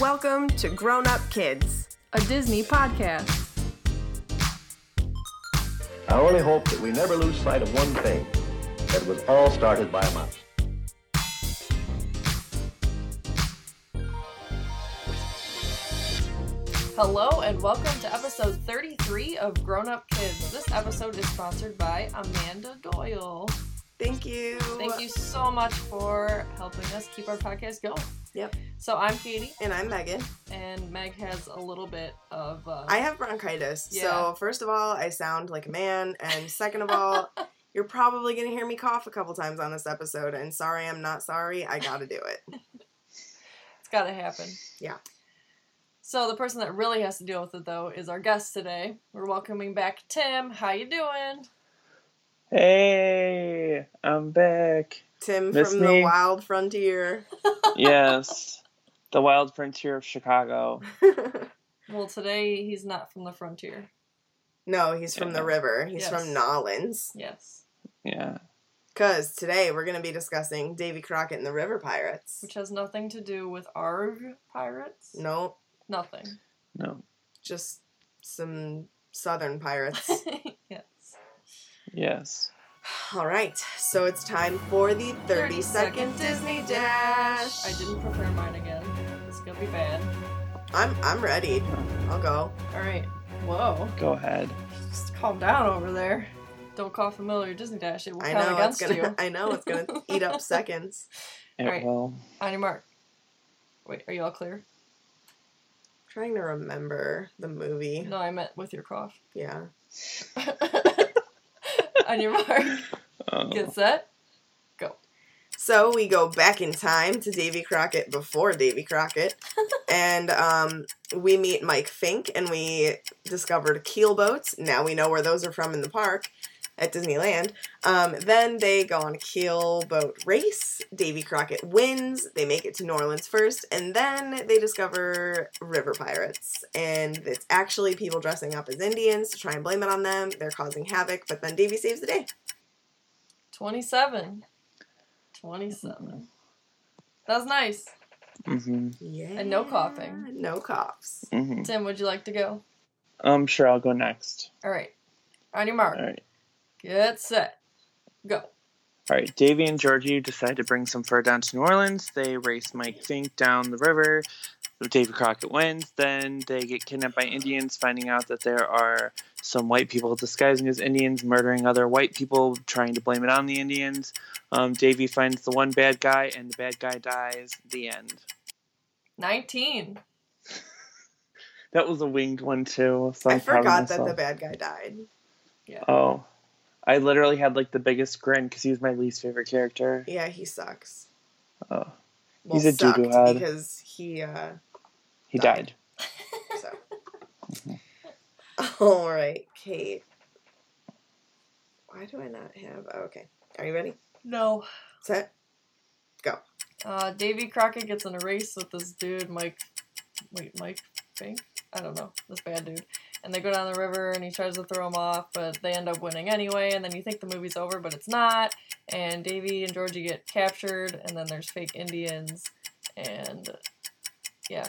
Welcome to Grown Up Kids. a Disney podcast. I only hope that we never lose sight of one thing that was all started by a mouse. Hello and welcome to episode 33 of Grown Up Kids. This episode is sponsored by Amanda Doyle. Thank you. Thank you so much for helping us keep our podcast going. Yep. So I'm Katie, And I'm Megan. and Meg has a little bit of. Uh, I have bronchitis. Yeah. So, first of all, I sound like a man. And second of all, you're probably going to hear me cough a couple times on this episode. And sorry, I'm not sorry. I got to do it. it's got to happen. Yeah. So the person that really has to deal with it though is our guest today. We're welcoming back Tim. How you doing? Hey, I'm back. Tim Miss from the wild frontier. Yes, the wild frontier of Chicago. Well, today he's not from the frontier. no, he's from the river. He's Yes. from Nolans. Yes. Yeah, Because today we're going to be discussing Davy Crockett and the River Pirates. Which has nothing to do with Arg pirates. No, Nothing. no, just some southern pirates. yes. yes. All right, so it's time for the 30 second Disney Dash. I didn't prepare mine again. It's gonna be bad. I'm I'm ready. I'll go. All right. Whoa. Go ahead. Just calm down over there. Don't call familiar Disney Dash. It will I count know it's against gonna you. I know it's gonna eat up seconds. It Alright. will. On your mark. Wait, are you all clear? trying to remember the movie. No, I meant with your cough. Yeah. On your mark. Oh. Get set. Go. So we go back in time to Davy Crockett before Davy Crockett, and um, we meet Mike Fink, and we discovered keel boats. Now we know where those are from in the park at Disneyland. Um, then they go on a keel boat race. Davy Crockett wins. They make it to New Orleans first, and then they discover river pirates, and it's actually people dressing up as Indians to try and blame it on them. They're causing havoc, but then Davy saves the day. 27. 27. That was nice. hmm Yeah. And no coughing. No coughs. hmm Tim, would you like to go? I'm sure I'll go next. All right. On your mark. All right. Get set. Go. All right. Davy and Georgie decide to bring some fur down to New Orleans. They race Mike Fink down the river. Davy Crockett wins. Then they get kidnapped by Indians, finding out that there are some white people disguising as Indians, murdering other white people, trying to blame it on the Indians. Um, Davy finds the one bad guy, and the bad guy dies. The end. 19. That was a winged one too. So I I'm proud of forgot that the bad guy died. Yeah. Oh, I literally had like the biggest grin because he was my least favorite character. Yeah, he sucks. Oh, Well, He's a sucked head. because he uh he Died. died. so. All right, Kate. Why do I not have? Oh, okay, are you ready? No. Set. Go. Uh, Davy Crockett gets in a race with this dude, Mike. Wait, Mike Fink? I don't know. This bad dude. And they go down the river and he tries to throw them off, but they end up winning anyway. And then you think the movie's over, but it's not. And Davy and Georgie get captured, and then there's fake Indians. And yeah,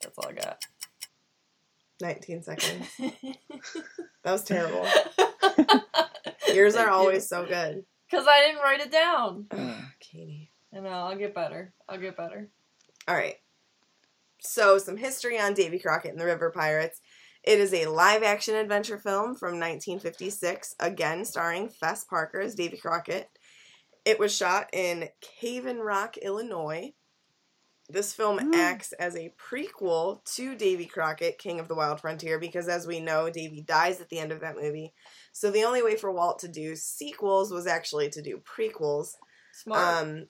that's all I got. 19 seconds. That was terrible. Yours are always so good. Because I didn't write it down. Katie. I know, I'll get better. I'll get better. All right. So, some history on Davy Crockett and the River Pirates. It is a live action adventure film from 1956, again starring Fess Parker as Davy Crockett. It was shot in Cave-In-Rock, Illinois. This film Hmm. acts as a prequel to Davy Crockett, King of the Wild Frontier, because as we know, Davy dies at the end of that movie. So the only way for Walt to do sequels was actually to do prequels. Smart. Um,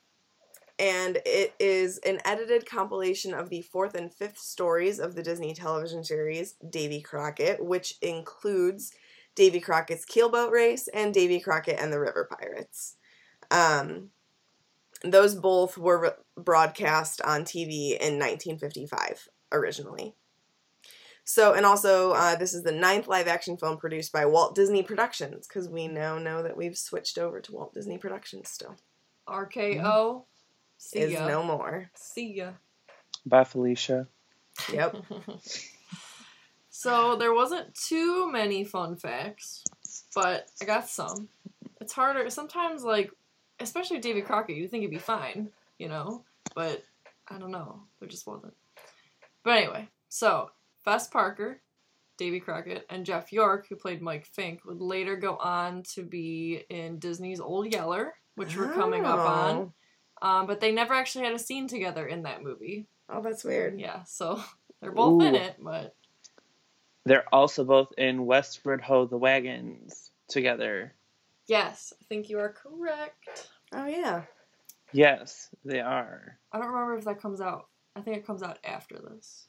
and it is an edited compilation of the fourth and fifth stories of the Disney television series Davy Crockett, which includes Davy Crockett's keelboat race and Davy Crockett and the River Pirates. Um, those both were re- broadcast on TV in 1955 originally. So, and also, uh, this is the ninth live action film produced by Walt Disney Productions, because we now know that we've switched over to Walt Disney Productions still. RKO. See Is ya. no more. See ya. Bye, Felicia. Yep. so there wasn't too many fun facts, but I got some. It's harder sometimes, like especially Davy Crockett. You think it'd be fine, you know, but I don't know. There just wasn't. But anyway, so Fess Parker, Davy Crockett, and Jeff York, who played Mike Fink, would later go on to be in Disney's Old Yeller, which we're coming up on. Oh. Um, but they never actually had a scene together in that movie. Oh, that's weird. Yeah, so they're both in it, but They're also both in Westward Ho the Wagons together. yes, I think you are correct. Oh yeah. Yes, they are. I don't remember if that comes out. I think it comes out after this.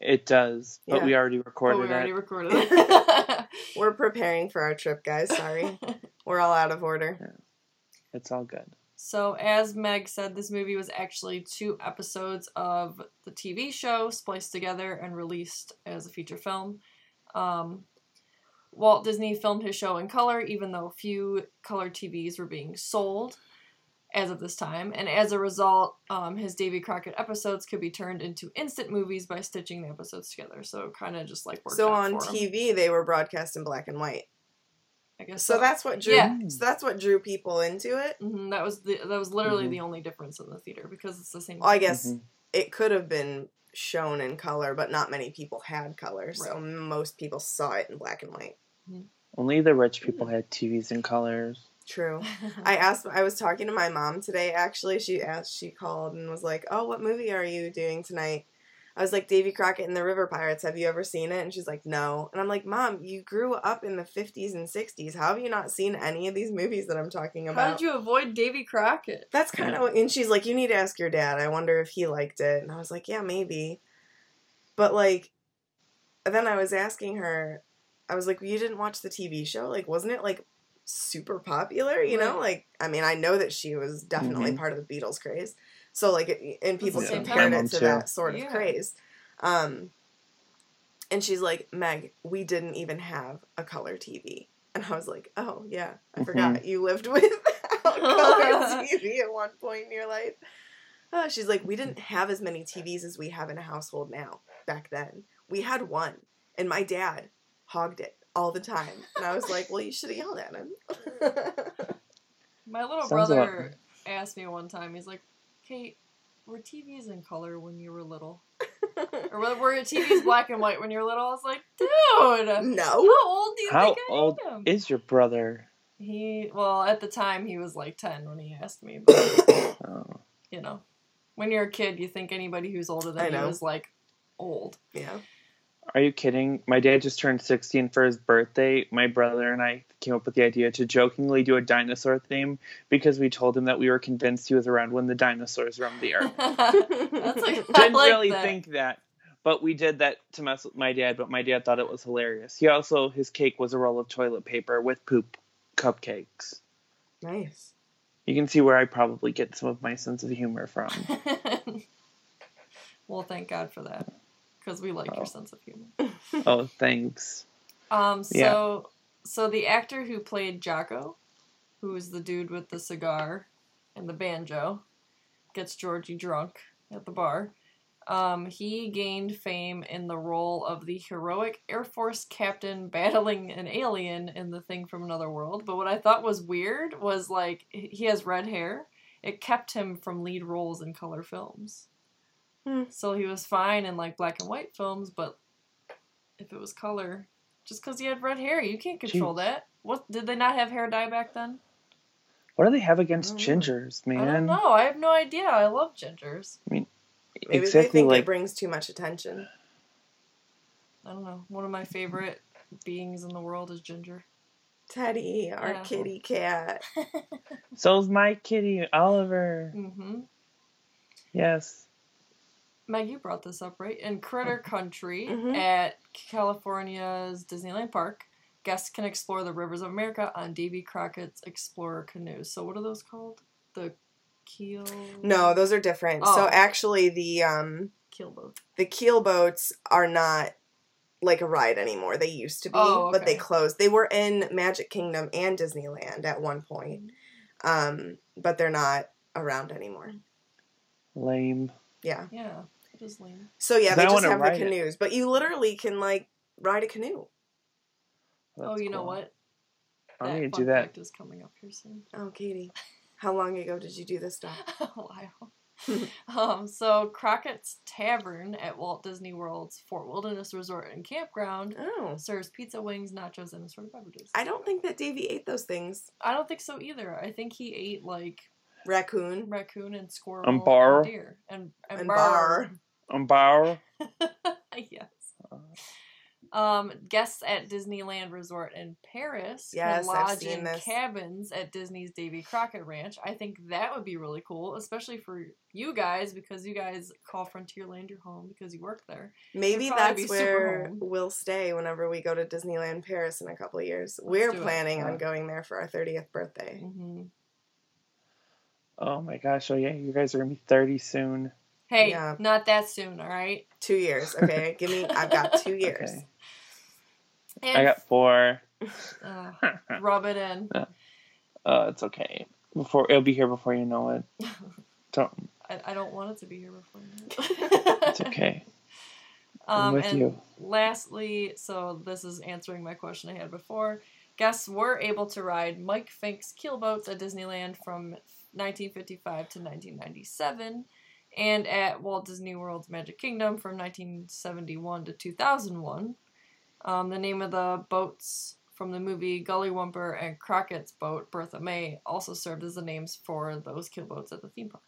It does, but Yeah. we already But recorded we already it. recorded it. We're preparing for our trip, guys. Sorry. We're all out of order. It's all good. So, as Meg said, this movie was actually two episodes of the TV show spliced together and released as a feature film. Um, Walt Disney filmed his show in color, even though few color TVs were being sold as of this time. And as a result, um, his Davy Crockett episodes could be turned into instant movies by stitching the episodes together. So, kind of just like worked So on for him. TV they were broadcast in black and white. I guess So that's what drew Yeah. so that's what drew people into it. hmm that was the that was literally Mhm. the only difference in the theater because it's the same. Well, I guess Mhm. it could have been shown in color, but not many people had color, so Right. most people saw it in black and white. Only the rich people had TVs in colors. True. I asked I was talking to my mom today actually. She asked she called and was like, "Oh, what movie are you doing tonight?" I was like, "Davy Crockett and the River Pirates. Have you ever seen it?" And she's like, "No." And I'm like, "Mom, you grew up in the 50s and 60s. How have you not seen any of these movies that I'm talking about? How did you avoid Davy Crockett? That's kind of and she's like, "You need to ask your dad. I wonder if he liked it." And I was like, "Yeah, maybe." But like then I was asking her I was like, "You didn't watch the TV show? Like wasn't it like super popular, you know? Like I mean, I know that she was definitely Mhm. part of the Beatles craze. So like it, and people the same compared it to Too. that sort of Yeah. craze. Um and she's like, "Meg, we didn't even have a color TV." And I was like, "Oh, yeah. I Mhm. forgot you lived without color TV at one point in your life." Uh, she's like, "We didn't have as many TVs as we have in a household now. Back then, we had one, and my dad hogged it all the time." And I was like, "Well, you should have yelled at him." My little Sounds brother asked me one time. He's like, "Kate, were TVs in color when you were little, or were, were TVs black and white when you were little?" I was like, "Dude, no. how old do you How think I old am?" is your brother? He well, at the time he was like ten when he asked me, but Oh. you know, when you're a kid, you think anybody who's older than you is like old. yeah. Are you kidding? My dad just turned 16 for his birthday. My brother and I came up with the idea to jokingly do a dinosaur theme because we told him that we were convinced he was around when the dinosaurs roamed the earth. That's like, I Didn't like really that. think that, but we did that to mess with my dad, but my dad thought it was hilarious. He also, his cake was a roll of toilet paper with poop cupcakes. Nice. You can see where I probably get some of my sense of humor from. well, thank God for that, because we like Oh. your sense of humor. oh, thanks. Um, so Yeah. so the actor who played Jocko, who is the dude with the cigar and the banjo, gets Georgie drunk at the bar. Um, he gained fame in the role of the heroic Air Force captain battling an alien in The Thing from Another World. But what I thought was weird was like he has red hair. It kept him from lead roles in color films. Hmm. So he was fine in like black and white films, but if it was color, just because he had red hair, you can't control Jeez. that. What did they not have hair dye back then? What do they have against I don't gingers, I don't man? know. I have no idea. I love gingers. I mean, Maybe they think like it brings too much attention. I don't know. One of my favorite beings in the world is Ginger. Teddy, our Yeah. kitty cat. so's my kitty Oliver. hmm Yes. Meg, you brought this up, right? In Critter Country Mhm. at California's Disneyland Park, guests can explore the rivers of America on Davy Crockett's Explorer canoes. So what are those called? The keel. No, those are different. Oh. So actually, the um keel boat. the keel boats are not like a ride anymore. They used to be, Oh, but they closed. They were in Magic Kingdom and Disneyland at one point, um, but they're not around anymore. Lame. Yeah. Yeah. It is lame. So yeah, they I just have the ride it. canoes, but you literally can like ride a canoe. oh, That's you know cool. what? I'm gonna do that. fact is coming up here soon. Oh, Katie, how long ago did you do this stuff? a while. um, so Crockett's Tavern at Walt Disney World's Fort Wilderness Resort and Campground Oh, serves pizza, wings, nachos, and assorted beverages. I don't think that Davy ate those things. I don't think so either. I think he ate like Raccoon. raccoon and squirrel And bar. and deer and and, And bar. Um, Bar. yes. Um, guests at Disneyland Resort in Paris Yes, can I've lodge seen in this. cabins at Disney's Davy Crockett Ranch. I think that would be really cool, especially for you guys because you guys call Frontierland your home because you work there. Maybe that's where we'll stay whenever we go to Disneyland Paris in a couple of years. We're do it. planning on going there for our 30th birthday. hmm Oh my gosh! Oh yeah, you guys are gonna be 30 soon. Hey, Yeah. not that soon, all right? Two years, okay? Give me, I've got two years. Okay. And, I got four. uh, rub it in. Uh, it's okay. Before it'll be here before you know it. Don't. I, I don't want it to be here before. you. It's okay. I'm Um, with and you. lastly, so this is answering my question I had before. Guests were able to ride Mike Fink's keelboats at Disneyland from 1955 to 1997, and at Walt Disney World's Magic Kingdom from 1971 to 2001. Um, the name of the boats from the movie Gullywhumper and Crockett's boat, Bertha Mae, also served as the names for those keelboats at the theme park.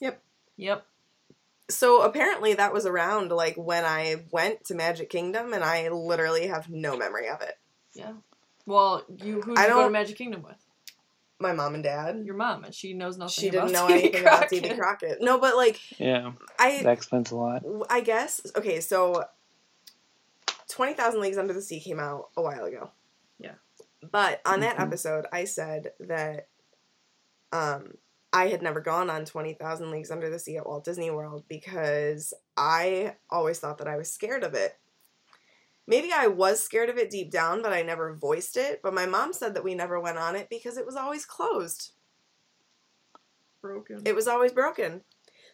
Yep. Yep. So apparently that was around like when I went to Magic Kingdom, and I literally have no memory of it. Yeah. Well, you who did I you go to Magic Kingdom with? My mom and dad. Your mom, and she knows nothing. About it. She didn't about know Davy anything about Crockett. Davy Crockett. No, but like Yeah, I, that explains a lot. I guess okay. So, Twenty Thousand Leagues Under the Sea came out a while ago. Yeah. But on that Mhm. episode, I said that um, I had never gone on Twenty Thousand Leagues Under the Sea at Walt Disney World because I always thought that I was scared of it. Maybe I was scared of it deep down, but I never voiced it. But my mom said that we never went on it because it was always closed. Broken. It was always broken.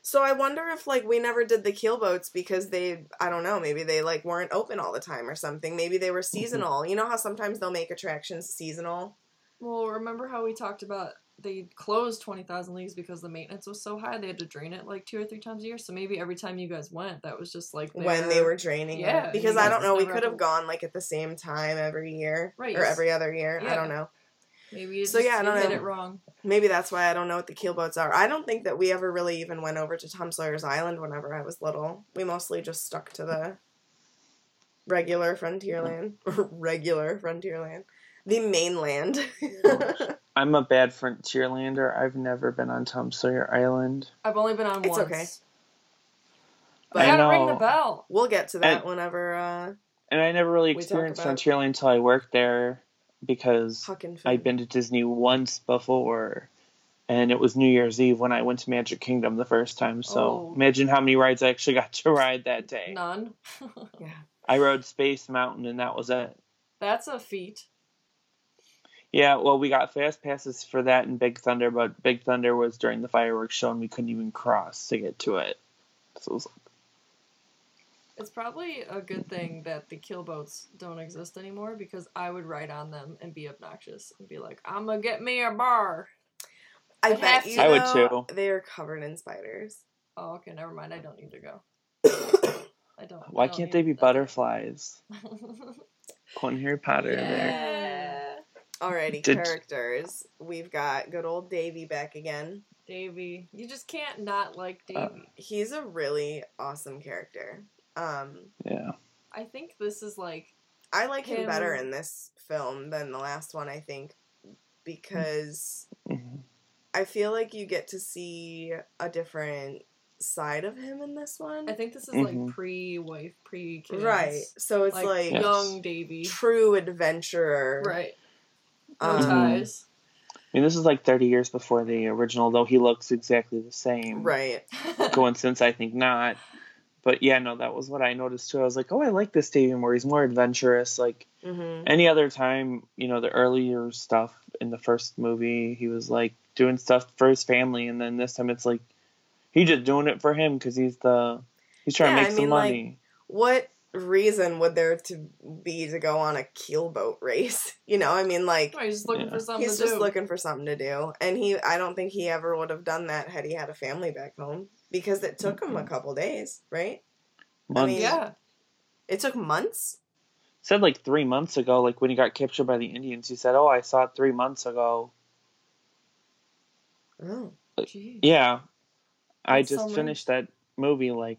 So I wonder if like we never did the keelboats because they I don't know, maybe they like weren't open all the time or something. Maybe they were mm-hmm. seasonal. You know how sometimes they'll make attractions seasonal? well, remember how we talked about they closed Twenty Thousand Leagues because the maintenance was so high they had to drain it like two or three times a year. So maybe every time you guys went, that was just like when they were draining Yeah, it. Because I don't know, we could have gone like at the same time every year Right, or every other year. I don't know. maybe So, yeah, I don't know. it wrong. Maybe that's why I don't know what the keelboats are. I don't think that we ever really even went over to Tom Sawyer's Island whenever I was little. We mostly just stuck to the regular Frontierland. Mm. regular Frontierland. The mainland. I'm a bad Frontierlander. I've never been on Tom Sawyer Island. I've only been on It's once. okay. But I I gotta ring the bell. we'll get to that And- whenever uh And I never really experienced about- Frontierland until I worked there because Huck and Finn. I'd been to Disney once before. And it was New Year's Eve when I went to Magic Kingdom the first time. So Oh. imagine how many rides I actually got to ride that day. None. Yeah. I rode Space Mountain and that was it. That's a feat. Yeah, well, we got fast passes for that in Big Thunder, but Big Thunder was during the fireworks show and we couldn't even cross to get to it. So it was It's probably a good thing that the keelboats don't exist anymore because I would ride on them and be obnoxious and be like, "I'm gonna get me a bar." I I bet have you to. I would too. They're covered in spiders. Oh, okay, never mind. I don't need to go. I don't. Why I don't can't they be that. butterflies? Quentin Harry Potter there. Yeah. Alrighty, Did- characters. We've got good old Davy back again. Davy, you just can't not like Davy. Uh, He's a really awesome character. Um, Yeah. I think this is like I like him Him- better in this film than the last one. I think because Mhm. I feel like you get to see a different side of him in this one. I think this is Mhm. like pre-wife, pre-kids, right. So it's Like, like, Yes. young Davy, true adventurer. right? No Um, ties, I mean, this is like 30 years before the original, though he looks exactly the same. Right. Coincidence? I think not. But yeah, no, that was what I noticed too. I was like, oh, I like this Davy more. He's more adventurous. Like hmm any other time, you know, the earlier stuff in the first movie, he was like doing stuff for his family, and then this time it's like He's just doing it for him because he's the he's trying Yeah, to I make some mean, like, money. What reason would there to be to go on a keelboat race? You know, I mean, like Oh, he's just looking Yeah. for something he's to just do. looking for something to do, and he I don't think he ever would have done that had he had a family back home because it took him a couple days, right? Months. mean- yeah. It took months. said like three months ago, like when he got captured by the Indians, he said, "Oh, I saw it three months ago." Oh, Jeez. Yeah, I That's so just many- finished that movie like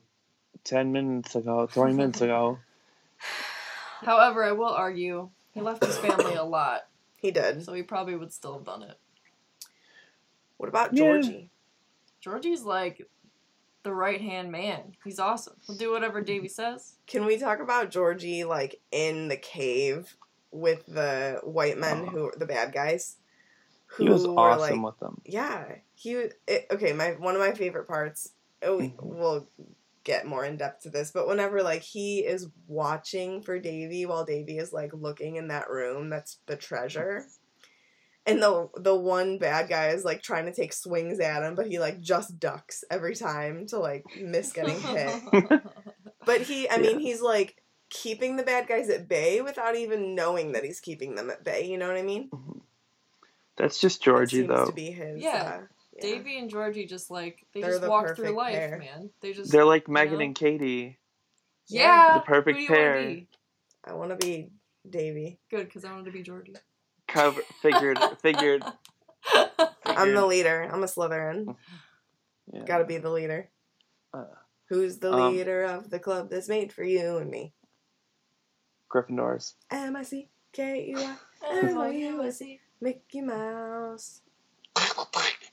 ten minutes ago, twenty minutes ago. However, I will argue he left his family a lot, he did. so he probably would still have done it. What about Yeah. Georgie? Georgie's like the right hand man. He's awesome. He'll do whatever Davy says. Can we talk about Georgie like in the cave with the white men Oh. who are the bad guys? Who He was were awesome like with them. yeah, he it, okay, my one of my favorite parts. Oh, we- Mhm. we'll get more in depth to this, but whenever like he is watching for Davy while Davy is like looking in that room, that's the treasure. And the the one bad guy is like trying to take swings at him, but he like just ducks every time to like miss getting hit. But he, I mean, he's like keeping the bad guys at bay without even knowing that he's keeping them at bay. You know what I mean? That's just That Georgie seems though. to be his. Yeah. uh, yeah. Davy and Georgie just like they They're just the walk through perfect life, pair. man. They just They're like you Megan know? and Katie. yeah, The perfect who do you wanna pair. be? I want to be Davy. Good, because I wanted to be Georgie. Cover figured figured. I'm the figured- leader. I'm a Slytherin. yeah. Got to be the leader. Uh, Who's the um, leader of the club that's made for you and me? Gryffindors. M I C K E Y M-O-U-S-E. Mickey Mouse.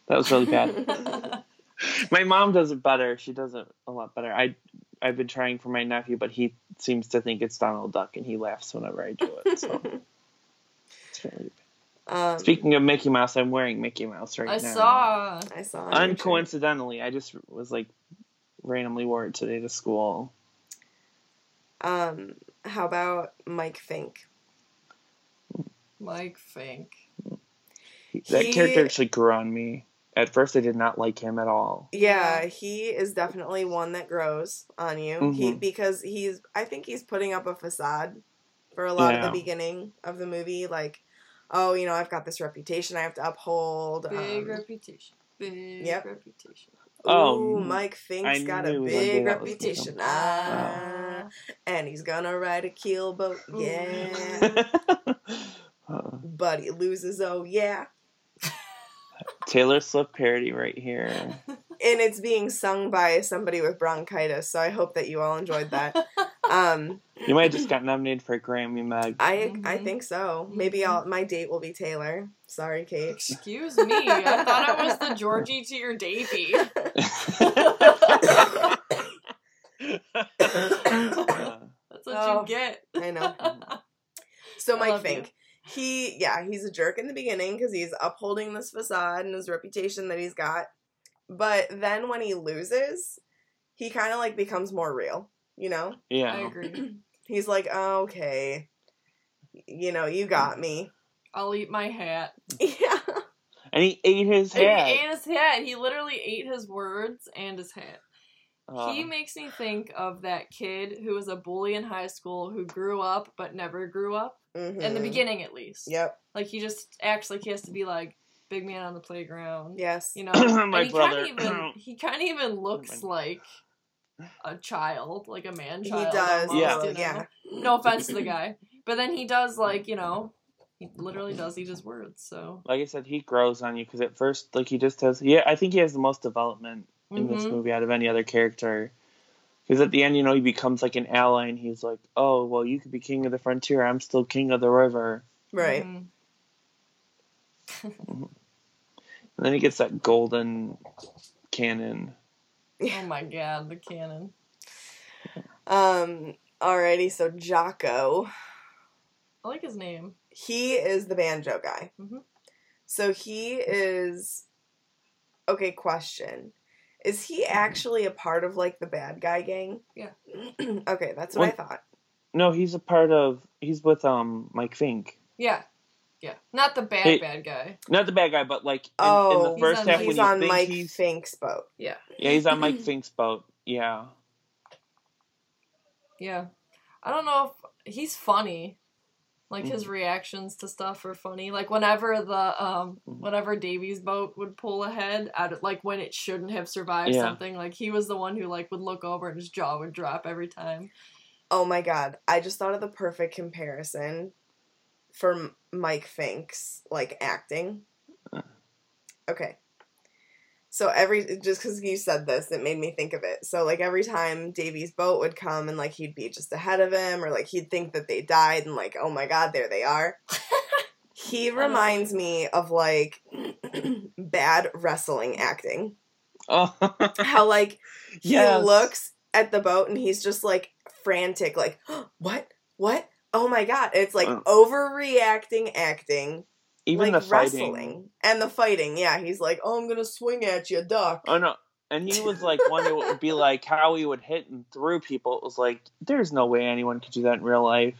That was really bad. My mom does it better. She does it a lot better. I I've been trying for my nephew, but he seems to think it's Donald Duck, and he laughs whenever I do it. So it's really um, Speaking of Mickey Mouse, I'm wearing Mickey Mouse right I now. I saw. I saw. on your shirt. Uncoincidentally, I just was like randomly wore it today to school. Um, how about Mike Fink? Mike Fink. That He- character actually grew on me. At first, I did not like him at all. Yeah, he is definitely one that grows on you. He Mhm. because he's I think he's putting up a facade for a lot of the beginning of the movie like oh, you know, I've got this reputation I have to uphold. Big um, reputation. Big yep. reputation. Oh, Ooh, Mike Fink's I got a big day that was reputation. gonna Ah, and he's gonna ride a keelboat. Ooh. Yeah. Uh, but he loses, oh yeah. Taylor Swift parody right here. And it's being sung by somebody with bronchitis, so I hope that you all enjoyed that. Um You might have just got nominated for a Grammy, Meg. I I Mhm. think so. Maybe I'll my date will be Taylor. Sorry, Kate. Excuse me. I thought it was the Georgie to your Davy. That's what Oh. you get. I know. So Mike Fink. you. Fink, he yeah, he's a jerk in the beginning because he's upholding this facade and his reputation that he's got. But then when he loses, he kind of like becomes more real. You know, Yeah. I agree. he's like, oh, okay, you know, you got me. I'll eat my hat. Yeah. And he ate his And hat. He ate his hat. He literally ate his words and his hat. Uh, he makes me think of that kid who was a bully in high school who grew up but never grew up. In the Mhm. beginning, at least. Yep. Like, he just acts like he has to be like big man on the playground. Yes. You know? My and he brother. Kinda even, he kind of even looks my- like a child, like a man child. He does. almost, Yeah. you know? Yeah. No offense to the guy. But then he does, like, you know, he literally does eat his words, so. like I said, he grows on you because at first, like he just has. Yeah, I think he has the most development in this Mhm. movie out of any other character. Because at the end, you know, he becomes like an ally, and he's like, "Oh, well, you could be king of the frontier. I'm still king of the river." Right. Mhm. And then he gets that golden cannon. Oh my god, the cannon. Um. Alrighty. So Jocko. I like his name. he is the banjo guy. Mhm. So he is okay, question. Is he actually a part of like the bad guy gang? Yeah. okay, that's what I thought. No, he's a part of. He's with um Mike Fink. Yeah. Yeah, not the bad Hey, bad guy. Not the bad guy, but like in, in Oh, the He's first on- half he's when you on think Mike he's Fink's boat. Yeah, yeah he's on Mike Fink's boat. Yeah. yeah. I don't know if he's funny. Like Mm. his reactions to stuff are funny. Like whenever the um Mhm. whenever Davy's boat would pull ahead at like when it shouldn't have survived Yeah. something, like he was the one who like would look over and his jaw would drop every time. Oh my god, I just thought of the perfect comparison for Mike Fink's like acting. Uh. Okay. So every just because you said this, it made me think of it. So like every time Davy's boat would come and like he'd be just ahead of him, or like he'd think that they died and like oh my god, there they are. he reminds me of like bad wrestling acting. Oh. How like he Yes. looks at the boat and he's just like frantic, like, what? What? Oh my god. It's like Uh. overreacting acting. Even like the fighting. wrestling. And the fighting, yeah. He's like, Oh, I'm gonna swing at you, duck. Oh no. And he was like one who would be like how he would hit and through people. It was like there's no way anyone could do that in real life.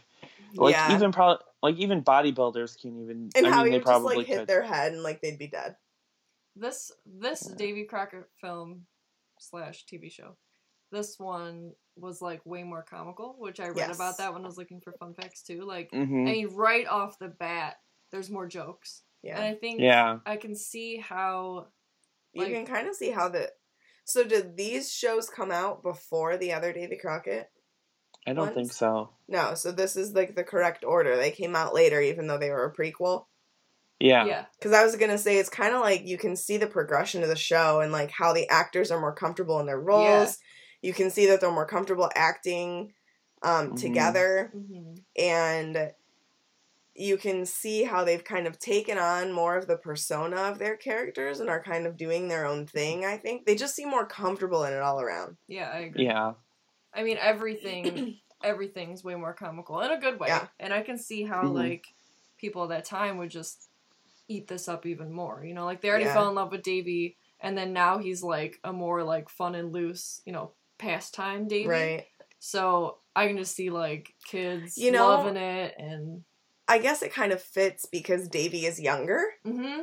Like yeah. even probably like even bodybuilders can't even. and I how mean, he they would just probably like hit could. their head and like they'd be dead. This this Davy Crockett film slash TV show. This one was like way more comical, which I read Yes. about that when I was looking for fun facts too. Like hmm I mean, right off the bat, there's more jokes, and Yeah. I think Yeah. I can see how you can kind of see how the so did these shows come out before the other Davy Crockett? I don't think so. No, so this is like the correct order. They came out later, even though they were a prequel. Yeah. yeah, Because I was gonna say it's kind of like you can see the progression of the show and like how the actors are more comfortable in their roles. You can see that they're more comfortable acting um, Mhm. together, hmm and you can see how they've kind of taken on more of the persona of their characters and are kind of doing their own thing. I think they just seem more comfortable in it all around. yeah, I agree. Yeah. I mean, everything everything's way more comical in a good way, Yeah. and I can see how Mhm. like people at that time would just eat this up even more. You know, like they already Yeah. fell in love with Davy, and then now he's like a more like fun and loose, you know, pastime Davy. Right. So I can just see like kids You know- loving it and I guess it kind of fits because Davy is younger. hmm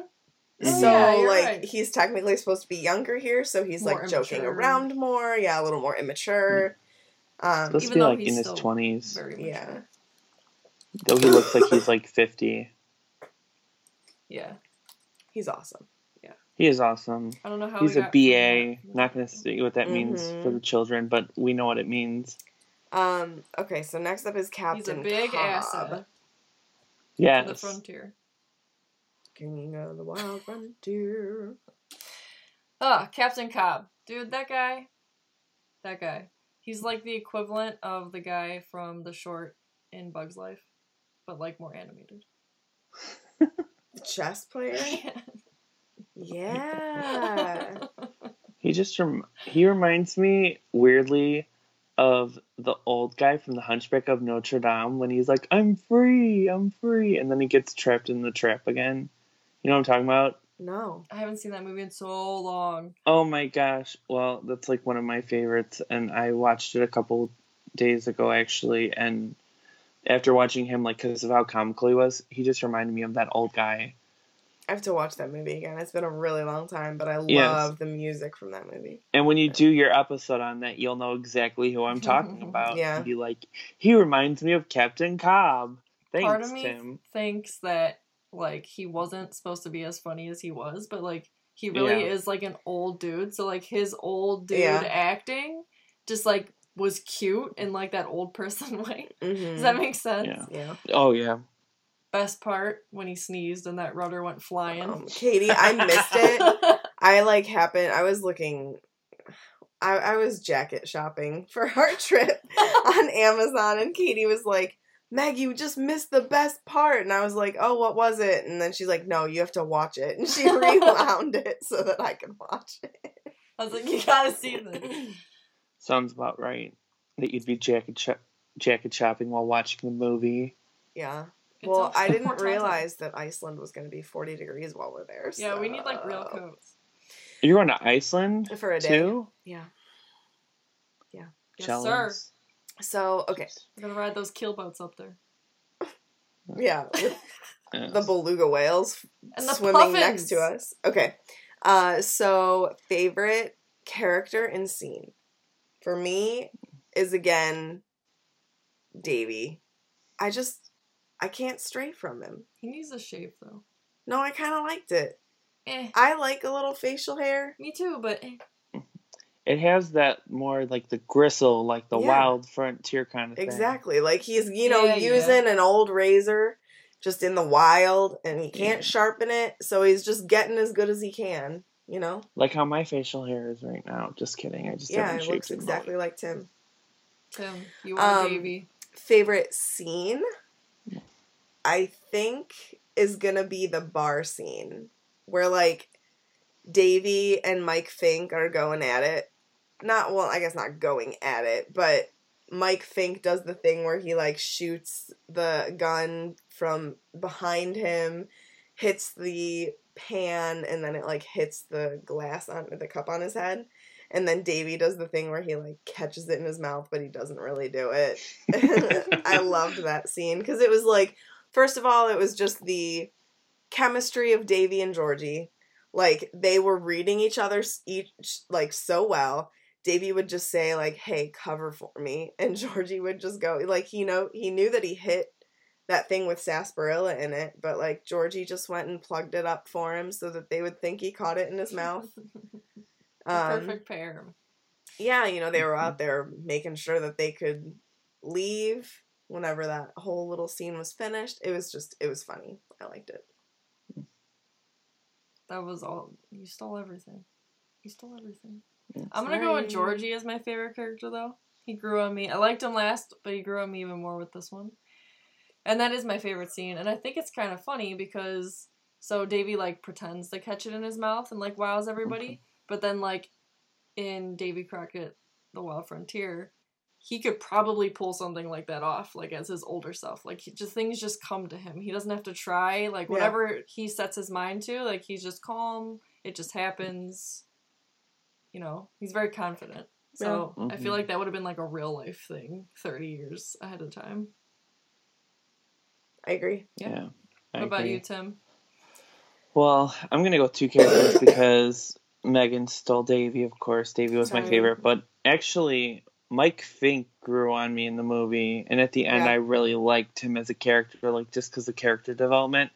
Mhm. So Yeah, like right. he's technically supposed to be younger here, so he's More like joking around more, yeah, a little more immature. Um, Supposed Even to be like he's in his twenties. Yeah. Though he looks like he's like fifty. Yeah. he's awesome. Yeah. He is awesome. I don't know how He's we a got BA. from. Not gonna say what that means for the children, but we know what it means. Um, okay, so next up is Captain. He's a Captain big Cobb, asset to the frontier. King of the Wild Frontier. Ah, Captain Cobb. Dude, that guy. That guy. He's like the equivalent of the guy from the short in Bug's Life, but like more animated. Chess player. Yeah. He just rem- he reminds me weirdly of the old guy from the Hunchback of Notre Dame when he's like, "I'm free, I'm free," and then he gets trapped in the trap again. You know what I'm talking about? no. I haven't seen that movie in so long. Oh my gosh! Well, that's like one of my favorites, and I watched it a couple days ago actually. And after watching him, like because of how comical he was, he just reminded me of that old guy. I have to watch that movie again. It's been a really long time, but I love Yes. the music from that movie. And when you do your episode on that, you'll know exactly who I'm talking about. Yeah. And be like, he reminds me of Captain Cobb. Thanks, Part of me Tim. thinks that like he wasn't supposed to be as funny as he was, but like he really Yeah. is like an old dude. So like his old dude Yeah. acting just like was cute in like that old person way. Mm-hmm. Does that make sense? Yeah. yeah. Oh yeah. Best part when he sneezed and that rudder went flying. Um, Katie, I missed it. I like happened. I was looking. I I was jacket shopping for our trip on Amazon, and Katie was like, "Meg, you just missed the best part," and I was like, "Oh, what was it?" And then she's like, "No, you have to watch it," and she rewound it so that I could watch it. I was like, you gotta see this. Sounds about right. That you'd be jacket shop jacket shopping while watching the movie. Yeah. It's Well, all- I didn't realize that Iceland was going to be 40 degrees while we're there. Yeah, we need like real so- coats. You're going to Iceland For a day. too? Yeah. Yes, Jealous. sir. So, okay. We're gonna ride those keel boats up there. Yeah. Yes. the beluga whales And the swimming next to us. Okay. Uh, so favorite character and scene for me is again Davy. I just I can't stray from him. He needs a shave though. No, I kind of liked it. Eh. I like a little facial hair. Me too, but eh. It has that more like the gristle, like the Yeah. wild frontier kind of thing. Exactly. Like he's, you know, Yeah, yeah. using an old razor just in the wild and he can't Yeah. sharpen it, so he's just getting as good as he can, you know? Like how my facial hair is right now. Just kidding. I just Yeah, haven't it looks exactly like Tim. Tim, you are Um, Davy. Favorite scene? I think is gonna be the bar scene where like Davy and Mike Fink are going at it. Not well, I guess not going at it, but Mike Fink does the thing where he like shoots the gun from behind him, hits the pan, and then it like hits the glass on the cup on his head. And then Davy does the thing where he like catches it in his mouth, but he doesn't really do it. I loved that scene because it was like, first of all, it was just the chemistry of Davy and Georgie. Like they were reading each other's each like so well. Davy would just say like, "Hey, cover for me," and Georgie would just go like, you know, he knew that he hit that thing with sarsaparilla in it, but like Georgie just went and plugged it up for him so that they would think he caught it in his mouth. Um, perfect pair. yeah, you know, they were out there making sure that they could leave whenever that whole little scene was finished. It was just, it was funny. I liked it. That was all. You stole everything. You stole everything. Yeah. I'm gonna go with Georgie as my favorite character though. He grew on me. I liked him last, but he grew on me even more with this one. And that is my favorite scene. And I think it's kind of funny because so Davy like pretends to catch it in his mouth and like wows everybody, but then like in Davy Crockett, The Wild Frontier, he could probably pull something like that off, like as his older self. Like he just things just come to him. He doesn't have to try. Like Yeah. whatever he sets his mind to, like he's just calm. It just happens. You know, he's very confident. So Yeah. I feel Mhm. like that would have been like a real life thing, thirty years ahead of time. I agree. Yeah. Yeah. I what about you, Tim? Well, I'm gonna go with two characters because Megan stole Davy, of course. Davy was my favorite, but actually, Mike Fink grew on me in the movie, and at the end, Yeah. I really liked him as a character, like just because of character development.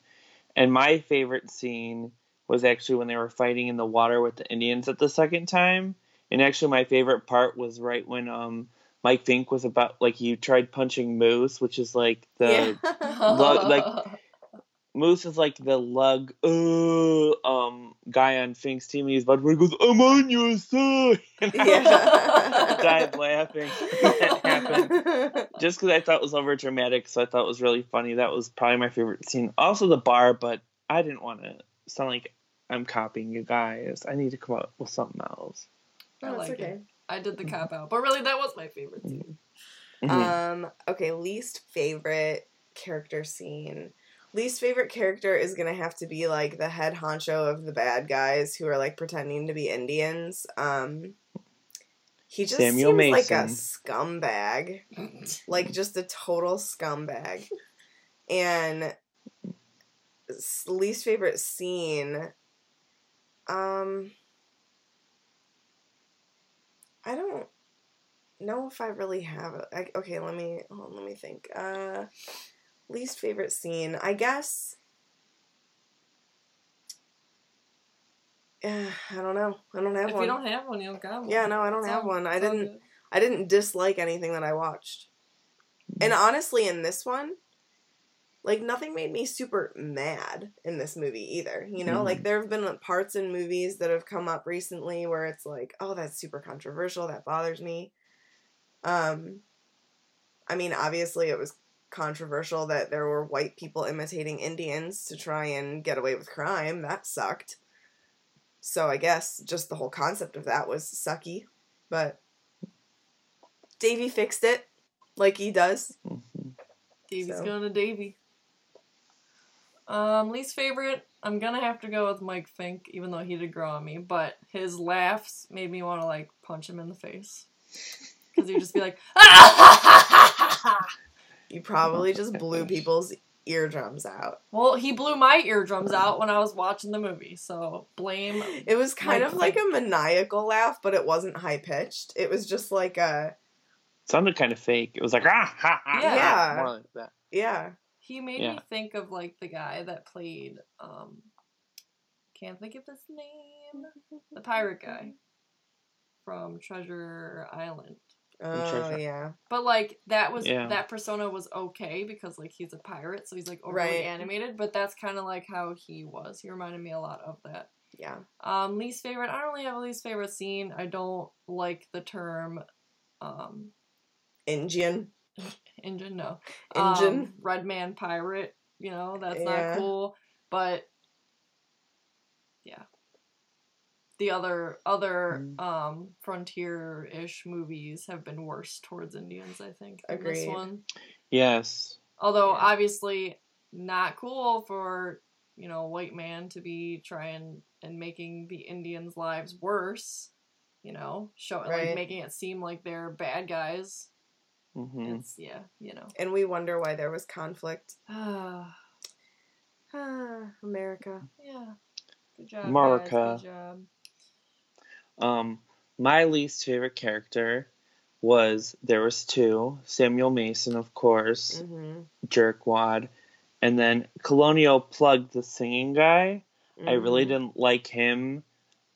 And my favorite scene was actually when they were fighting in the water with the Indians at the second time. And actually, my favorite part was right when um Mike Fink was about like you tried punching Moose, which is like the yeah. Lo- like- Moose is like the lug uh, um guy on Fink's team. and He's about where he goes, I'm on your side. I Yeah. died laughing. that happened. Just because I thought it was over dramatic, so I thought it was really funny. That was probably my favorite scene. Also the bar, but I didn't want to sound like I'm copying you guys. I need to come up with something else. I Oh, it's like okay. it. I did the cop out, but really that was my favorite scene. Mhm. Um, okay, least favorite character scene. Least favorite character is gonna have to be like the head honcho of the bad guys who are like pretending to be Indians. Um, he just Samuel seems like a scumbag, like just a total scumbag. And least favorite scene, um, I don't know if I really have it. Okay, let me hold on, let me think. Uh, least favorite scene, I guess. Yeah, I don't know. I don't have If one. you don't have one, you don't got one. yeah, no, I don't It's have all- one. I didn't. I didn't dislike anything that I watched. And honestly, in this one, like nothing made me super mad in this movie either. You know, Mhm. like there have been parts in movies that have come up recently where it's like, oh, that's super controversial. That bothers me. Um, I mean, obviously, it was controversial that there were white people imitating Indians to try and get away with crime. That sucked. So I guess just the whole concept of that was sucky, but Davy fixed it like he does. Mhm. Davy's So. going to Davy. Um, least favorite, I'm gonna have to go with Mike Fink, even though he did grow on me. But his laughs made me want to like punch him in the face because he'd just be like, You probably just blew people's eardrums out. Well, he blew my eardrums out when I was watching the movie, so blame. It was kind of like a maniacal laugh, but it wasn't high pitched. It was just like a sounded kind of fake. It was like ah ha ha. Yeah. Yeah. More like that. yeah. He made Yeah. me think of like the guy that played. um Can't think of his name. The pirate guy from Treasure Island. Oh treasure. yeah. But like that was Yeah. that persona was okay because like he's a pirate, so he's like overly Right. animated. But that's kind of like how he was. He reminded me a lot of that. Yeah. Um, least favorite. I don't really have a least favorite scene. I don't like the term um, Indian. engine. No, Engine? Um, red man pirate. You know that's Yeah. not cool. But yeah, the other other Mm. um frontier ish movies have been worse towards Indians. I think than this Agreed. one. Yes. Although Yeah. obviously not cool for you know a white man to be trying and making the Indians' lives worse. You know, showing Right. like making it seem like they're bad guys. Mm-hmm. It's yeah, you know. And we wonder why there was conflict. Ah, Ah, America. yeah. Good job, America. guys. Good job. Um, my least favorite character was there was two Samuel Mason, of course, Mm-hmm. jerkwad, and then Colonel Plug, the singing guy. I really Mhm. didn't like him.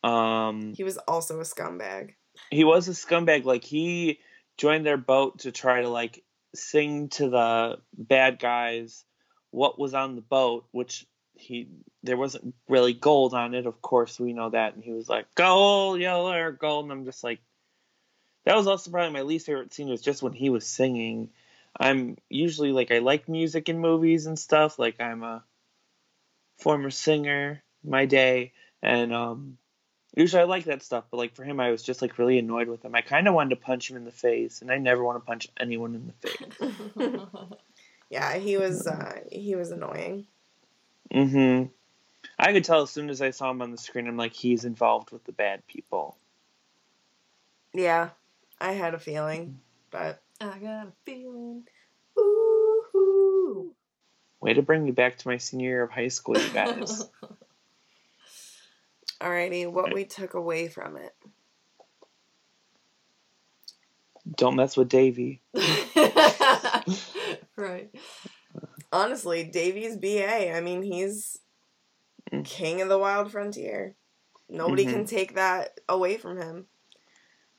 Um, He was also a scumbag. he was a scumbag. Like he joined their boat to try to like sing to the bad guys what was on the boat, which he there wasn't really gold on it. Of course, we know that. And he was like gold, yellow, or gold. And I'm just like, that was also probably my least favorite scene was just when he was singing. I'm usually like I like music in movies and stuff. Like I'm a former singer my day, and um, usually I like that stuff. But like for him, I was just like really annoyed with him. I kind of wanted to punch him in the face, and I never want to punch anyone in the face. Yeah, he was. Uh, he was annoying. hmm I could tell as soon as I saw him on the screen. I'm like, he's involved with the bad people. Yeah, I had a feeling, but I got a feeling. ooh, Way to bring me back to my senior year of high school, you guys. alrighty. What we took away from it? Don't mess with Davy. right. Honestly, Davies BA. I mean, he's Mm. king of the wild frontier. Nobody Mm-hmm. can take that away from him.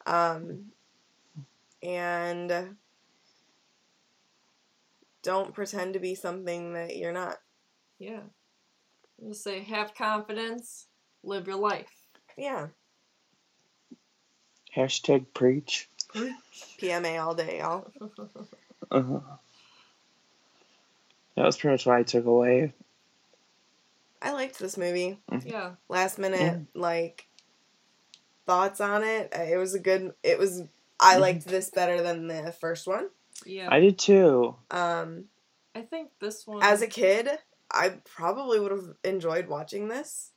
Um, and don't pretend to be something that you're not. Yeah. Just say have confidence, live your life. Yeah, Hashtag preach. PMA all day, y'all. Uh-huh. That was pretty much what I took away. I liked this movie. yeah. Last minute, Yeah. like thoughts on it. uh, It was a good. It was. I Mhm. liked this better than the first one. Yeah. I did too. Um, I think this one as a kid, I probably would have enjoyed watching this,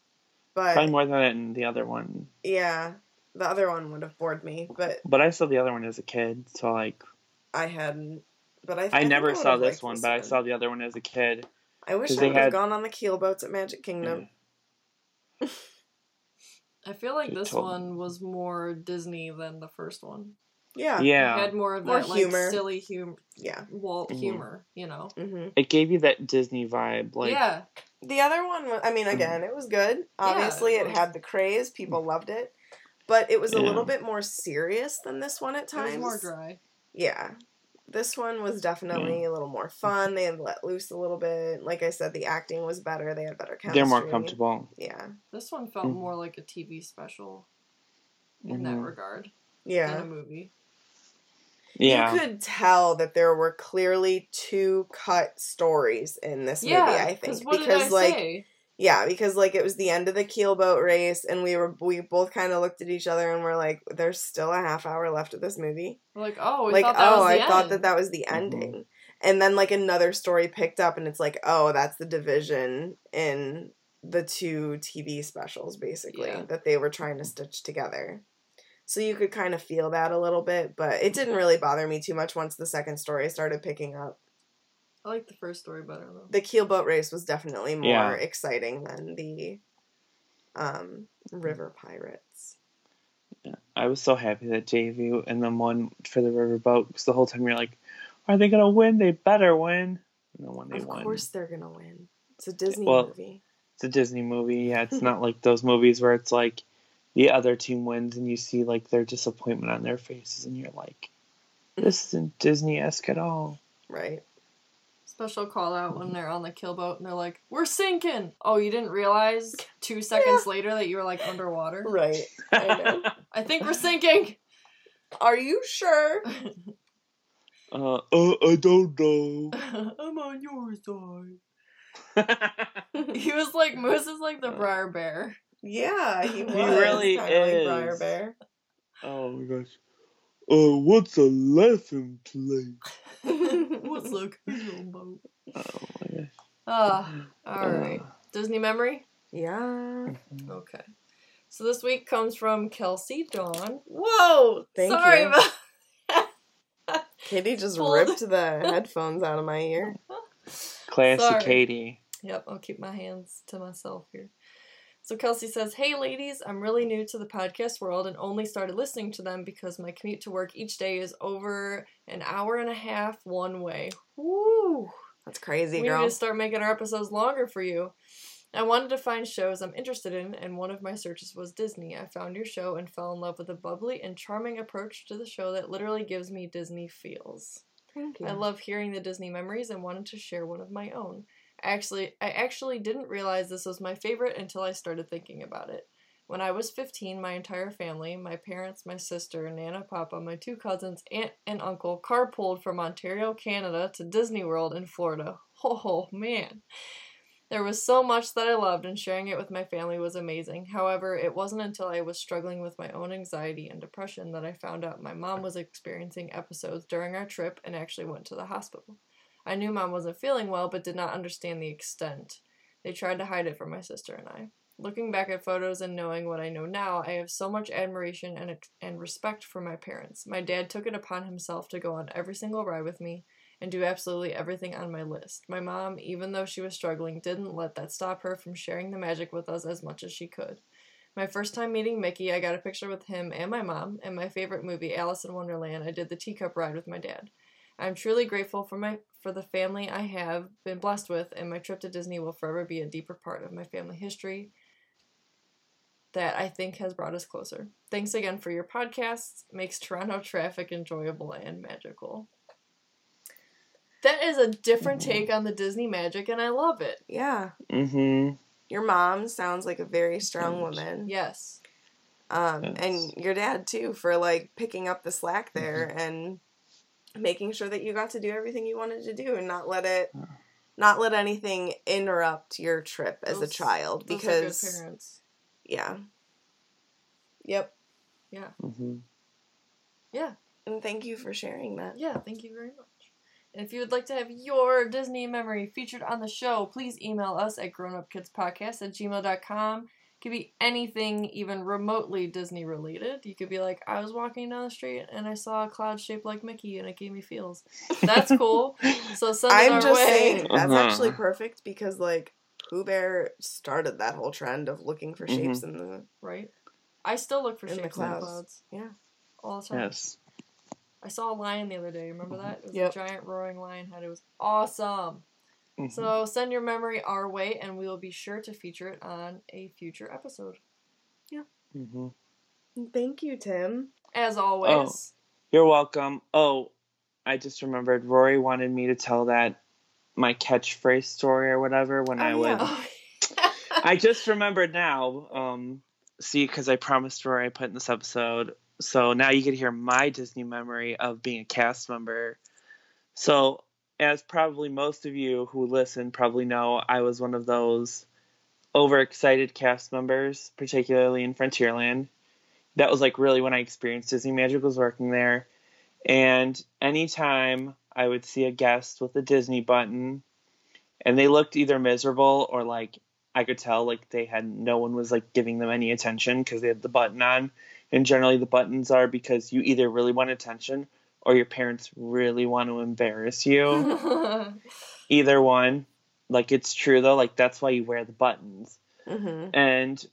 but Probably more than the other one. yeah, the other one would have bored me. But But I saw the other one as a kid, so like I hadn't. But I. I, think never would saw this one, this but I saw the other one as a kid. I wish I they would have had- gone on the keel boats at Magic Kingdom. I feel like this told- one was more Disney than the first one. Yeah. Yeah. It had more of More that like humor. silly hum- Yeah. Walt Mhm. humor, you know. hmm It gave you that Disney vibe, like yeah. The other one, wa- I mean, again, it was good. Obviously, it it, was. had the craze; people loved it. But it was a Yeah. little bit more serious than this one at It times. was more dry. Yeah. This one was definitely a little more fun. They had let loose a little bit. Like I said, the acting was better. They had better chemistry. they're more comfortable. Yeah. This one felt Mhm. more like a TV special in that Mhm. regard than Yeah. a movie. Yeah. You could tell that there were clearly two cut stories in this movie, I think. what Because did I like say? Yeah, because like it was the end of the keelboat race and we were we both kind of looked at each other and we're like there's still a half hour left of this movie. We're like, oh, we like thought that oh, was the I thought that that was the Mhm. ending. And then like another story picked up and it's like, oh, that's the division in the two TV specials basically Yeah. that they were trying to stitch together. So you could kind of feel that a little bit, but it didn't really bother me too much once the second story started picking up. I like the first story better though. the keelboat race was definitely more Yeah. exciting than the um, river pirates. Yeah. I was so happy that JV and then one for the riverboat because the whole time you're like, are they gonna win? They better win. And then when they Of won, of course, they're gonna win. It's a Disney Well, movie. it's a Disney movie. Yeah, it's not like those movies where it's like the other team wins and you see like their disappointment on their faces and you're like, this isn't Disney esque at all. Right. Special call out when they're on the killboat and they're like, "We're sinking." Oh, you didn't realize two seconds later that you were like underwater. Right. I know. I think we're sinking. Are you sure? uh, uh, I don't know. I'm on your side. He was like Moose is like the Br'er Bear. Yeah, he was. really kinda like is. Br'er Bear. oh my gosh. Uh, what's a lesson plate? What's the killboat? Oh my gosh. Ah, all right. Disney memory. yeah. Okay. So this week comes from Kelsey Dawn. Whoa! Thank Sorry you. about Katie just Pulled- ripped the headphones out of my ear. Classy Sorry. Katie. Yep, I'll keep my hands to myself here. So Kelsey says, Hey ladies, I'm really new to the podcast world and only started listening to them because my commute to work each day is over an hour and a half one way. Woo! That's crazy, we girl. need to start making our episodes longer for you. I wanted to find shows I'm interested in, and one of my searches was Disney. I found your show and fell in love with a bubbly and charming approach to the show that literally gives me Disney feels. Thank you. I love hearing the Disney memories and wanted to share one of my own. Actually, I actually didn't realize this was my favorite until I started thinking about it. When I was 15, my entire family, my parents, my sister, Nana, Papa, my two cousins, aunt, and uncle carpooled from Ontario, Canada to Disney World in Florida. Oh man. There was so much that I loved, and sharing it with my family was amazing. However, it wasn't until I was struggling with my own anxiety and depression that I found out my mom was experiencing episodes during our trip and actually went to the hospital. I knew mom wasn't feeling well, but did not understand the extent. They tried to hide it from my sister and I. Looking back at photos and knowing what I know now, I have so much admiration and, and respect for my parents. My dad took it upon himself to go on every single ride with me and do absolutely everything on my list. My mom, even though she was struggling, didn't let that stop her from sharing the magic with us as much as she could. My first time meeting Mickey, I got a picture with him and my mom, and my favorite movie, Alice in Wonderland, I did the teacup ride with my dad. I'm truly grateful for my for the family I have been blessed with, and my trip to Disney will forever be a deeper part of my family history that I think has brought us closer. Thanks again for your podcasts. Makes Toronto traffic enjoyable and magical. That is a different take on the Disney magic, and I love it. yeah. Mm-hmm. Your mom sounds like a very strong woman. Yes. Um, Yes. and your dad too for like picking up the slack there Mm-hmm. and making sure that you got to do everything you wanted to do and not let it, Yeah. not let anything interrupt your trip as a Those- child Those are good because parents. yeah. Yep. yeah Mm-hmm. Yeah. And thank you for sharing that. Yeah, thank you very much. And if you would like to have your Disney memory featured on the show, please email us at grownupkidspodcast at gmail.com. It could be anything even remotely Disney related. You could be like, I was walking down the street and I saw a cloud shaped like Mickey and it gave me feels. That's cool. So send it I'm our just way. saying that's Uh-huh. actually perfect because like Pooh Bear started that whole trend of looking for Mhm. shapes in the Right? I still look for In the shapes in the clouds. clouds. Yeah. All the time. Yes. I saw a lion the other day. Remember that? It was Yep. a giant roaring lion head. It was awesome. Mhm. So send your memory our way, and we will be sure to feature it on a future episode. Yeah. hmm Thank you, Tim. As always. You're welcome. Oh, I just remembered Rory wanted me to tell that my catchphrase story or whatever when I Oh, would. yeah. Oh. I just remembered now. Um, see, because I promised Rory I put in this episode. So now you could hear my Disney memory of being a cast member. So, as probably most of you who listen probably know, I was one of those overexcited cast members, particularly in Frontierland. That was like really when I experienced Disney Magic was working there. And anytime I would see a guest with a Disney button and they looked either miserable or like I could tell like they had no one was like giving them any attention because they had the button on. And generally the buttons are because you either really want attention or your parents really want to embarrass you. either one. Like it's true though. Like that's why you wear the buttons. Mm-hmm. And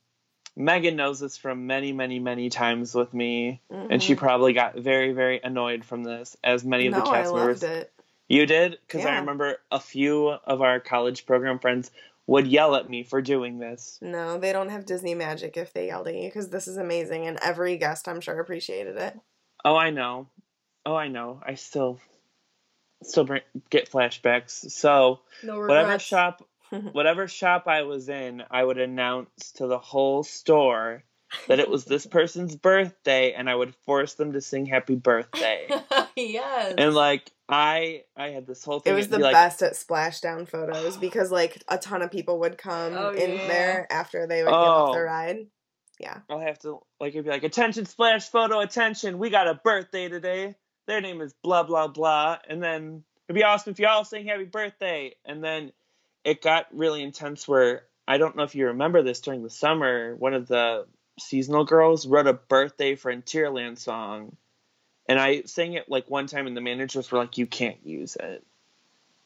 Megan knows this from many, many, many times with me, and she Mhm. probably got very, very annoyed from this, as many of no, the I cast members. loved it. You did? Because I remember a few of our college program friends would yell at me for doing this. No, they don't have Disney magic if they yelled at you because this is amazing, and every guest I'm sure appreciated it. Oh, I know. Oh, I know. I still, still bring, get flashbacks. So No whatever shop, whatever shop I was in, I would announce to the whole store that it was this person's birthday, and I would force them to sing "Happy Birthday." yes. and like I, I had this whole thing. It was the be like, best at splashdown photos because like a ton of people would come Oh, in yeah. there after they would get off Oh. the ride. Yeah. I'll have to like it'd be like attention splash photo attention we got a birthday today their name is blah blah blah. And then it'd be awesome if you all sing happy birthday. And then it got really intense where I don't know if you remember this during the summer one of the seasonal girls wrote a birthday Frontierland song. And I sang it like one time and the managers were like you can't use it.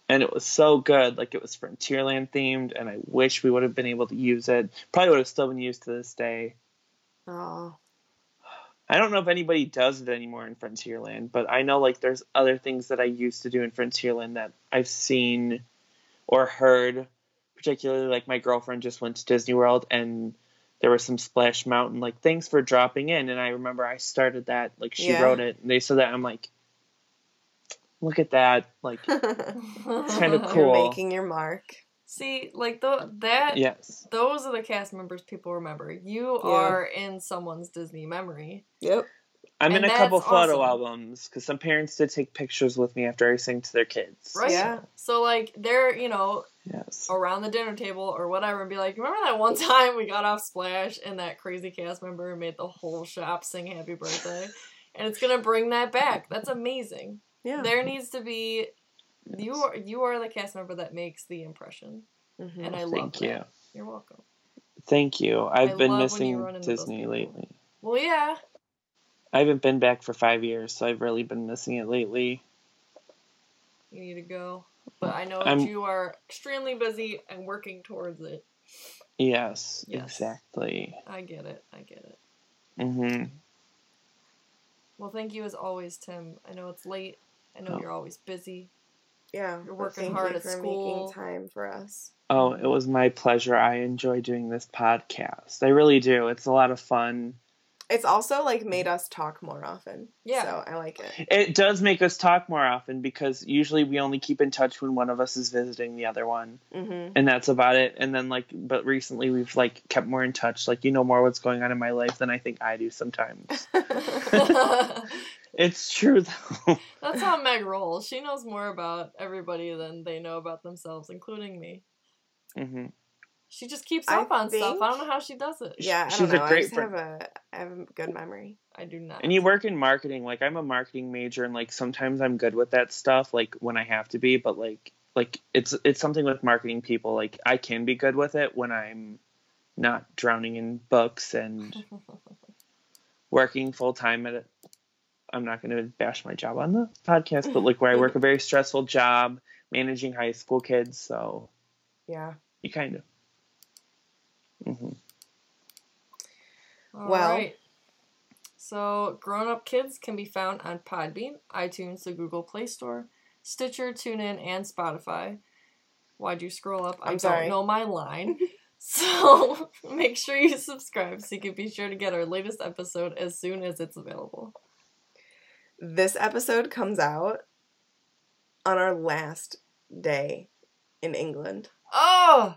And it was so good. Like it was Frontierland themed and I wish we would have been able to use it. Probably would have still been used to this day. Oh, I don't know if anybody does it anymore in Frontierland, but I know like there's other things that I used to do in Frontierland that I've seen or heard. Particularly, like my girlfriend just went to Disney World and there was some Splash Mountain. Like, thanks for dropping in. And I remember I started that. Like, she Yeah. wrote it. And they said that. I'm like, look at that. Like, kinda You're Cool. making your mark. See, like th- that. yes. Those are the cast members people remember. You Yeah. are in someone's Disney memory. Yep. I'm And in a couple photo awesome. albums because some parents did take pictures with me after I sang to their kids. Right. Yeah. So like they're, you know, Yes. around the dinner table or whatever and be like, Remember that one time we got off Splash and that crazy cast member made the whole shop sing happy birthday? and it's gonna bring that back. That's amazing. Yeah. There needs to be you are you are the cast member that makes the impression. Mhm. And I love Thank that. you. You're welcome. Thank you. I've I been love when you missing run into those Disney lately. Well yeah. I haven't been back for five years, so I've really been missing it lately. You need to go. But I know I'm- that you are extremely busy and working towards it. Yes, Yes. exactly. I get it. I get it. hmm Well, thank you as always, Tim. I know it's late. I know Oh. you're always busy. Yeah. You're working hard you at school. making time for us. Oh, it was my pleasure. I enjoy doing this podcast. I really do. It's a lot of fun. It's also like made us talk more often. Yeah. So I like it. It does make us talk more often because usually we only keep in touch when one of us is visiting the other one, Mm-hmm. and that's about it. And then like, but recently we've like kept more in touch. Like you know more what's going on in my life than I think I do sometimes. It's true though. That's how Meg rolls. She knows more about everybody than they know about themselves, including me. hmm She just keeps I up on stuff. I don't know how she does it. yeah, I She's don't a know. I great just friend. have a I have a good memory. I do not. And you work in marketing. Like I'm a marketing major, and like sometimes I'm good with that stuff. Like when I have to be, but like like it's it's something with marketing people. Like I can be good with it when I'm not drowning in books and working full time at it. I'm not going to bash my job on the podcast, but like where I work a very stressful job managing high school kids, so Yeah. you kind of. Mm-hmm. Well- right. So, Grown Up Kids can be found on Podbean, iTunes, the Google Play Store, Stitcher, TuneIn, and Spotify. Why'd you scroll up? I I'm sorry. don't know my line. So, make sure you subscribe so you can be sure to get our latest episode as soon as it's available. This episode comes out on our last day in England. Oh!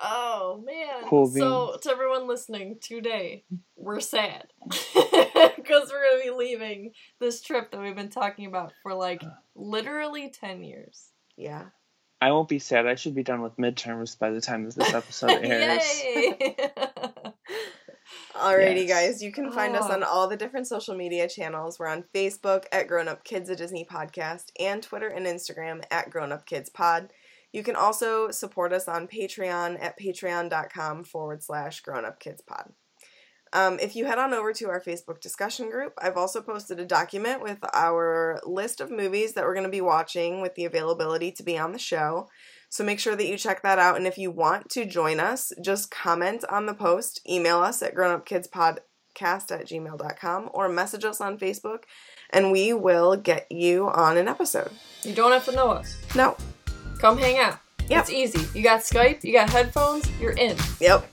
Oh, man. Cool so, to everyone listening today, we're sad. Because we're going to be leaving this trip that we've been talking about for like uh. literally 10 years. Yeah. I won't be sad. I should be done with midterms by the time this episode airs. Alrighty, Yes. guys. You can find us Oh. on all the different social media channels. We're on Facebook at Grown Up Kids a Disney Podcast and Twitter and Instagram at Grown Up Kids Pod. You can also support us on Patreon at patreon.com forward slash Grown Up Kids Pod. Um, if you head on over to our Facebook discussion group, I've also posted a document with our list of movies that we're going to be watching with the availability to be on the show. So make sure that you check that out. And if you want to join us, just comment on the post, email us at grownupkidspodcast at gmail.com, or message us on Facebook, and we will get you on an episode. You don't have to know us. No. Come hang out. Yep. It's easy. You got Skype, you got headphones, you're in. Yep.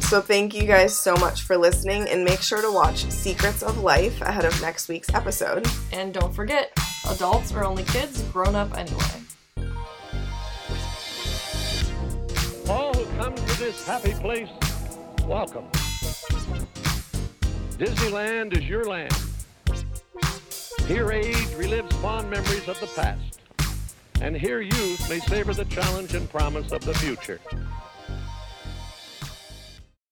So thank you guys so much for listening, and make sure to watch Secrets of Life ahead of next week's episode. And don't forget, adults are only kids, grown up anyway. This happy place, welcome. Disneyland is your land. Here age relives fond memories of the past. And here youth may savor the challenge and promise of the future.